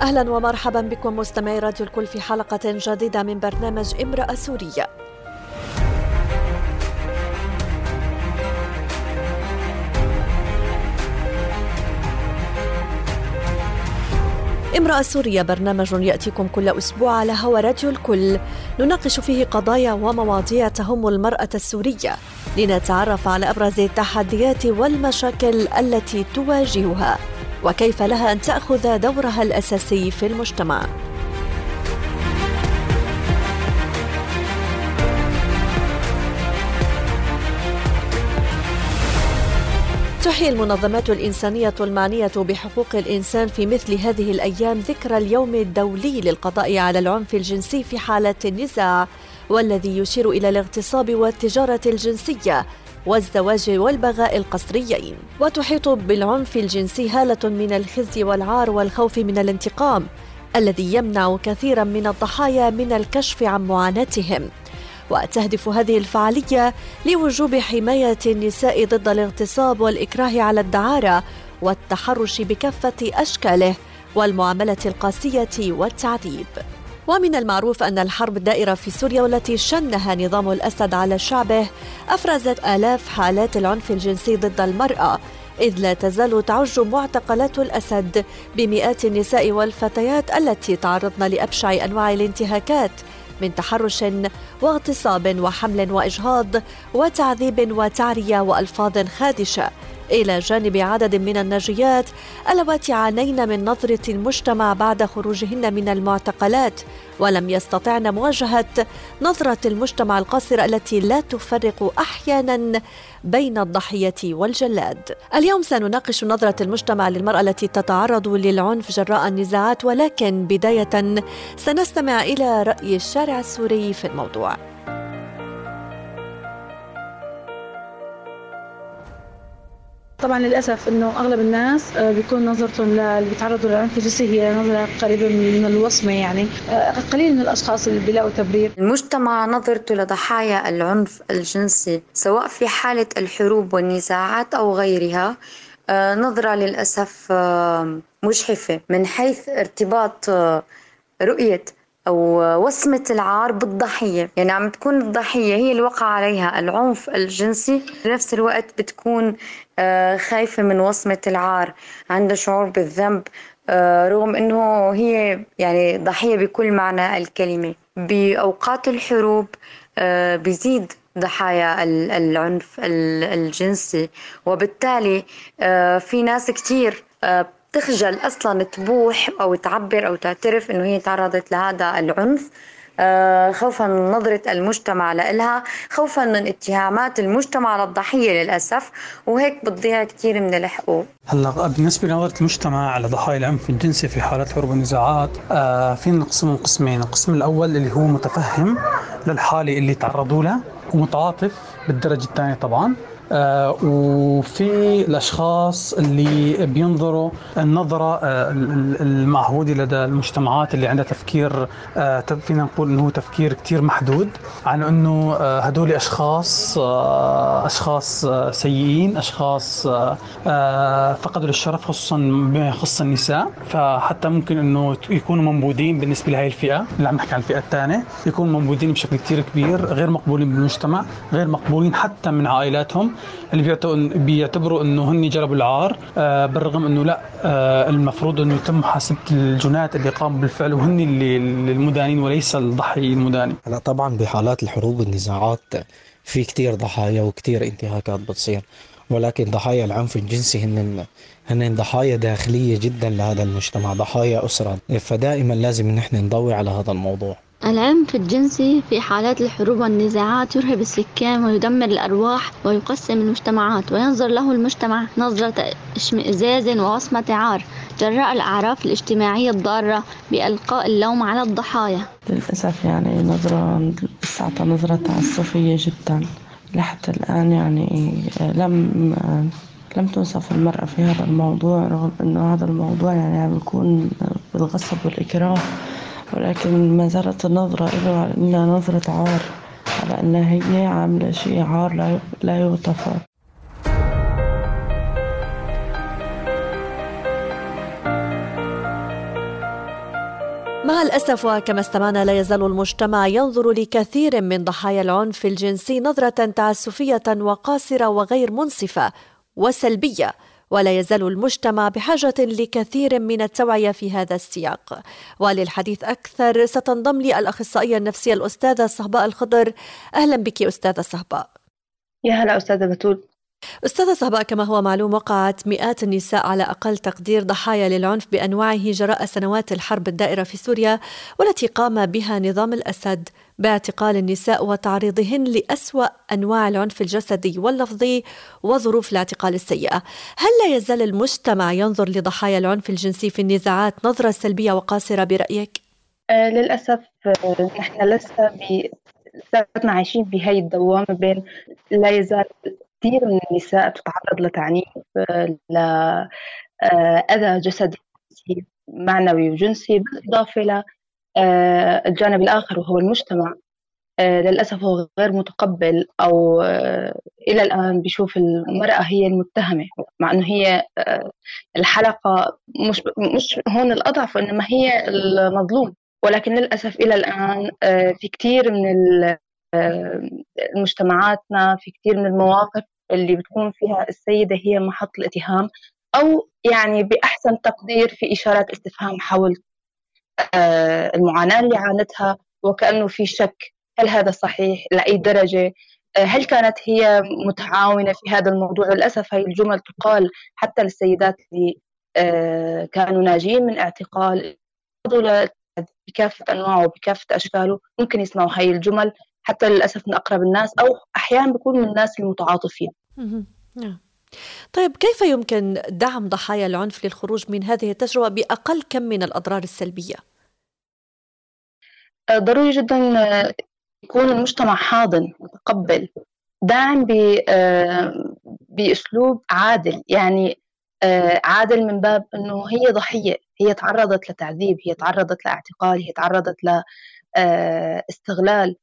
أهلا ومرحبا بكم مستمعي راديو الكل في حلقة جديدة من برنامج امرأة سورية. امرأة سوريا برنامج يأتيكم كل أسبوع على هوا راديو الكل. نناقش فيه قضايا ومواضيع تهم المرأة السورية. لنتعرف على أبرز التحديات والمشاكل التي تواجهها. وكيف لها أن تأخذ دورها الأساسي في المجتمع. تحيي المنظمات الإنسانية المعنية بحقوق الإنسان في مثل هذه الأيام ذكرى اليوم الدولي للقضاء على العنف الجنسي في حالة النزاع والذي يشير إلى الاغتصاب والتجارة الجنسية. والزواج والبغاء القسريين وتحيط بالعنف الجنسي هالة من الخزي والعار والخوف من الانتقام الذي يمنع كثيرا من الضحايا من الكشف عن معاناتهم. وتهدف هذه الفعالية لوجوب حماية النساء ضد الاغتصاب والإكراه على الدعارة والتحرش بكافة أشكاله والمعاملة القاسية والتعذيب. ومن المعروف أن الحرب الدائرة في سوريا والتي شنها نظام الأسد على شعبه أفرزت آلاف حالات العنف الجنسي ضد المرأة إذ لا تزال تعج معتقلات الأسد بمئات النساء والفتيات التي تعرضن لأبشع أنواع الانتهاكات من تحرش واغتصاب وحمل وإجهاض وتعذيب وتعرية وألفاظ خادشة. إلى جانب عدد من الناجيات اللواتي عانين من نظرة المجتمع بعد خروجهن من المعتقلات ولم يستطعن مواجهة نظرة المجتمع القاصرة التي لا تفرق أحيانا بين الضحية والجلاد. اليوم سنناقش نظرة المجتمع للمرأة التي تتعرض للعنف جراء النزاعات ولكن بداية سنستمع إلى رأي الشارع السوري في الموضوع. طبعا للأسف إنه أغلب الناس آه، بيكون نظرتهم للي بيتعرضوا للعنف الجنسي هي نظرة قريبة من الوصمة يعني. آه، قليل من الأشخاص اللي بيلاقوا تبرير. المجتمع نظرته لضحايا العنف الجنسي سواء في حالة الحروب والنزاعات أو غيرها آه، نظرة للأسف مجحفة من حيث ارتباط رؤية أو وسمة العار بالضحية. يعني عم تكون الضحية هي اللي وقع عليها العنف الجنسي بنفس الوقت بتكون آه، خايفة من وصمة العار. عندها شعور بالذنب آه، رغم إنه هي يعني ضحية بكل معنى الكلمة. بأوقات الحروب آه، بيزيد ضحايا العنف الجنسي. وبالتالي في ناس كتير تخجل أصلا تبوح أو تعبر أو تعترف إنه هي تعرضت لهذا العنف. آه، خوفا من نظرة المجتمع لإلها خوفا من اتهامات المجتمع للضحية للأسف وهيك بتضيع كثير من الحقوق. هلأ بالنسبة لنظرة المجتمع على ضحايا العنف الجنسي في حالات حروب والنزاعات آه فينا نقسمهم قسمين. القسم الأول اللي هو متفهم للحالة اللي تعرضوا لها ومتعاطف بالدرجة الثانية طبعا. آه، وفي الأشخاص اللي بينظروا النظرة آه، المعهوده لدى المجتمعات اللي عندها تفكير آه، فينا نقول إنه تفكير كثير محدود عن إنه هدول أشخاص أشخاص سيئين أشخاص فقدوا الشرف خصوصا بما يخص النساء. فحتى ممكن إنه يكونوا منبوذين بالنسبة لهي الفئة اللي عم نحكي عن الفئة الثانية يكونوا منبوذين بشكل كثير كبير غير مقبولين بالمجتمع غير مقبولين حتى من عائلاتهم. اللي بيعتبروا إنه هن جلبوا العار آه، بالرغم إنه لا آه، المفروض إنه يتم محاسبه الجنات اللي قاموا بالفعل وهن اللي المدانين وليس الضحي المداني. هلا طبعا بحالات الحروب والنزاعات في كثير ضحايا وكثير انتهاكات بتصير ولكن ضحايا العنف الجنسي هن هن ضحايا داخلية جدا لهذا المجتمع ضحايا أسرة. فدائما لازم نحن نضوي على هذا الموضوع. العنف الجنسي في حالات الحروب والنزاعات يرهب السكان ويدمر الأرواح ويقسم المجتمعات وينظر له المجتمع نظرة إشمئزاز ووصمة عار. جراء الأعراف الاجتماعية الضارة بإلقاء اللوم على الضحايا. للأسف يعني نظرة نظرة تعسفية جدا. لحتى الآن يعني لم لم تنصف المرأة في هذا الموضوع رغم أنه هذا الموضوع يعني عم يكون بالغصب والإكراه. ولكن ما زالت النظرة له إنها نظرة عار على أنها هي عاملة شيء عار لا يغتفر. مع الأسف وكما استمعنا لا يزال المجتمع ينظر لكثير من ضحايا العنف الجنسي نظرة تعسفية وقاصرة وغير منصفة وسلبية. ولا يزال المجتمع بحاجة لكثير من التوعية في هذا السياق. وللحديث أكثر ستنضم لي الأخصائية النفسية الأستاذة صهباء الخضر. أهلا بك أستاذة صهباء. يا هلا أستاذة بتول. أستاذة صهباء كما هو معلوم وقعت مئات النساء على أقل تقدير ضحايا للعنف بأنواعه جراء سنوات الحرب الدائرة في سوريا والتي قام بها نظام الأسد. باعتقال النساء وتعريضهن لأسوأ أنواع العنف الجسدي واللفظي وظروف الاعتقال السيئة هل لا يزال المجتمع ينظر لضحايا العنف الجنسي في النزاعات نظرة سلبية وقاصرة برأيك؟ آه للأسف آه، نحن لسه لساتنا عايشين في هاي الدوامة بين لا يزال كثير من النساء تتعرض لتعنيف لأذى آه، جسدي معنوي وجنسي بالإضافة آه، الجانب الآخر وهو المجتمع آه، للأسف هو غير متقبل أو إلى الآن بيشوف المرأة هي المتهمة مع أنه هي الحلقة مش مش هون الأضعف وإنما هي المظلوم. ولكن للأسف إلى الآن في كثير من مجتمعاتنا في كثير من المواقف اللي بتكون فيها السيدة هي محط الاتهام أو يعني بأحسن تقدير في إشارات استفهام حول آه، المعاناة اللي عانتها وكأنه في شك هل هذا صحيح؟ لأي درجة؟ آه، هل كانت هي متعاونة في هذا الموضوع؟ للأسف هاي الجمل تقال حتى للسيدات اللي آه، كانوا ناجين من اعتقال. بكافة أنواعه وبكافة أشكاله ممكن يسمعوا هاي الجمل حتى للأسف من أقرب الناس أو أحيانا بيكون من الناس المتعاطفين. طيب كيف يمكن دعم ضحايا العنف للخروج من هذه التجربة بأقل كم من الأضرار السلبية؟ آه، ضروري جدا آه، يكون المجتمع حاضن متقبل. داعم آه، بأسلوب عادل. يعني عادل من باب أنه هي ضحية هي تعرضت لتعذيب هي تعرضت لإعتقال هي تعرضت لاستغلال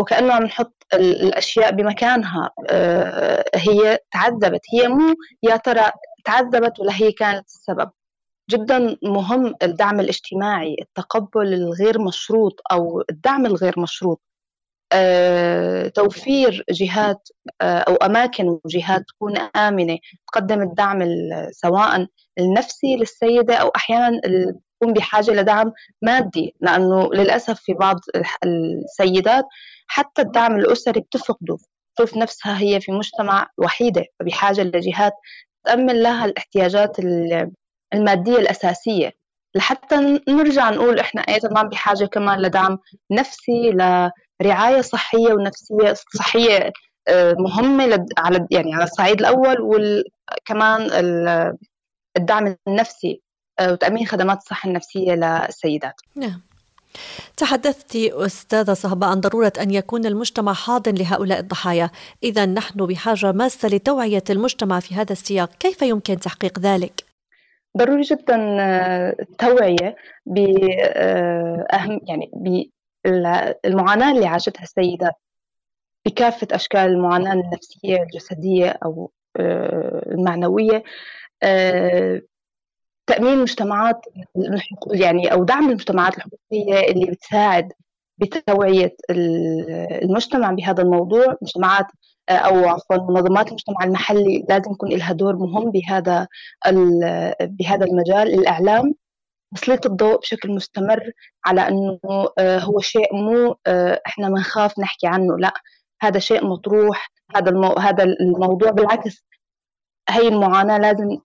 وكأنه عم نحط الأشياء بمكانها. آه، هي تعذبت. هي مو يا ترى تعذبت ولا هي كانت السبب. جدا مهم الدعم الاجتماعي التقبل الغير مشروط أو الدعم الغير مشروط. آه، توفير جهات أو أماكن وجهات تكون آمنة تقدم الدعم سواء النفسي للسيدة أو أحيانا تكون بحاجة لدعم مادي لأنه للأسف في بعض السيدات حتى الدعم الأسري بتفقده. تشوف نفسها هي في مجتمع وحيدة بحاجه لجهات تأمن لها الاحتياجات المادية الأساسية. لحتى نرجع نقول إحنا أيضا بحاجة كمان لدعم نفسي لرعاية صحية ونفسية صحية آه، مهمة على يعني على الصعيد الأول وكمان الدعم النفسي. وتأمين خدمات الصحة النفسية للسيدات. نعم. تحدثت أستاذة صهباء عن ضرورة أن يكون المجتمع حاضن لهؤلاء الضحايا. إذا نحن بحاجة ماسة لتوعية المجتمع في هذا السياق. كيف يمكن تحقيق ذلك؟ ضروري جدا التوعية آه، بأهم آه، يعني بالمعاناة اللي عاشتها السيدات بكافة أشكال المعاناة النفسية الجسدية أو المعنوية. تأمين مجتمعات يعني أو دعم المجتمعات الحقوقية اللي بتساعد بتوعية المجتمع بهذا الموضوع. مجتمعات أو عفوا منظمات المجتمع المحلي لازم يكون لها دور مهم بهذا بهذا المجال. الإعلام تسليط الضوء بشكل مستمر على إنه آه، هو شيء مو آه، إحنا بنخاف نحكي عنه. لا هذا شيء مطروح. هذا المو... هذا الموضوع بالعكس هي المعاناة لازم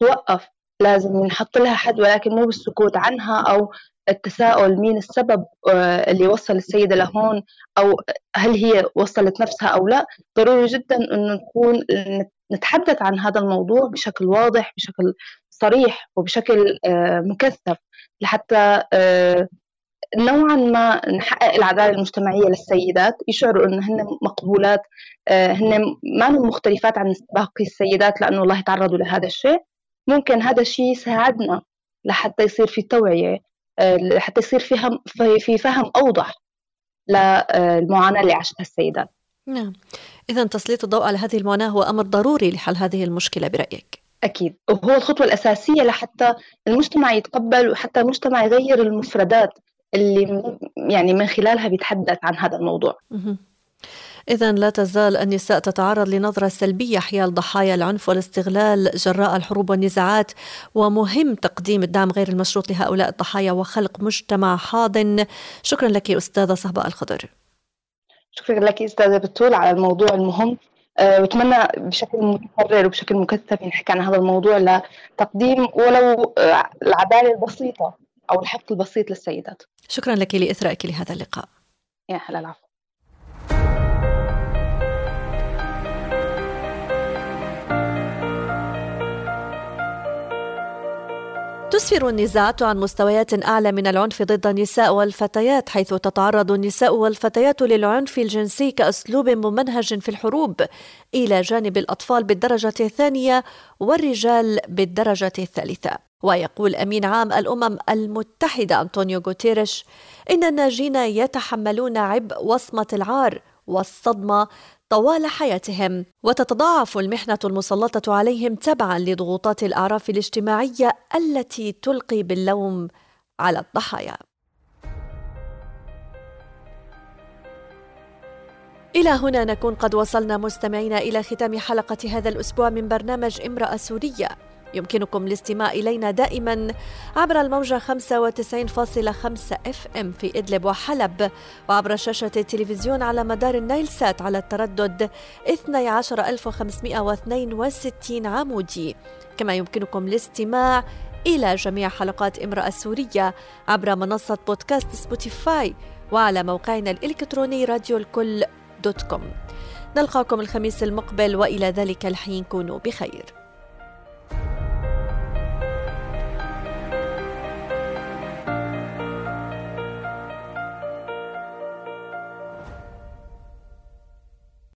توقف لازم نحط لها حد ولكن مو بالسكوت عنها أو التساؤل مين السبب آه، اللي وصل السيدة لهون أو هل هي وصلت نفسها أو لا. ضروري جدا أنه نكون نتحدث عن هذا الموضوع بشكل واضح بشكل صريح وبشكل آه، مكثف لحتى آه، نوعا ما نحقق العدالة المجتمعية للسيدات. يشعروا إنه هن مقبولات هن ما مختلفات عن باقي السيدات لأنه الله تعرضوا لهذا الشيء. ممكن هذا الشيء يساعدنا لحتى يصير في توعية آه، لحتى يصير فيها في فهم أوضح للمعاناة اللي عاشتها السيدات نعم. إذا تسليط الضوء على هذه المعاناة هو أمر ضروري لحل هذه المشكلة برأيك. أكيد. وهو الخطوة الأساسية لحتى المجتمع يتقبل وحتى المجتمع يغير المفردات اللي يعني من خلالها بيتحدث عن هذا الموضوع. إذا لا تزال النساء تتعرض لنظرة سلبية حيال ضحايا العنف والاستغلال جراء الحروب والنزاعات ومهم تقديم الدعم غير المشروط لهؤلاء الضحايا وخلق مجتمع حاضن شكرا لك أستاذة صهباء الخضر شكرا لك أستاذة بتول على الموضوع المهم أه وأتمنى بشكل متكرر وبشكل مكثف ينحكى عن هذا الموضوع لتقديم ولو آه، العداله البسيطة أو الحق البسيط للسيدات. شكرا لك لإثرائك لهذا اللقاء. يا هلا العفو. تسفر النزاعات عن مستويات أعلى من العنف ضد النساء والفتيات حيث تتعرض النساء والفتيات للعنف الجنسي كأسلوب ممنهج في الحروب إلى جانب الأطفال بالدرجة الثانية والرجال بالدرجة الثالثة. ويقول أمين عام الأمم المتحدة أنطونيو غوتيريش إن الناجين يتحملون عبء وصمة العار والصدمة طوال حياتهم وتتضاعف المحنة المسلطة عليهم تبعا لضغوطات الأعراف الاجتماعية التي تلقي باللوم على الضحايا. إلى هنا نكون قد وصلنا مستمعينا إلى ختام حلقة هذا الأسبوع من برنامج امرأة سورية. يمكنكم الاستماع إلينا دائما عبر الموجة 95.5 FM في إدلب وحلب وعبر شاشة التلفزيون على مدار النايل سات على التردد 12562 عمودي. كما يمكنكم الاستماع إلى جميع حلقات امرأة سورية عبر منصة بودكاست سبوتيفاي وعلى موقعنا الإلكتروني راديو الكل dot com. نلقاكم الخميس المقبل وإلى ذلك الحين كونوا بخير.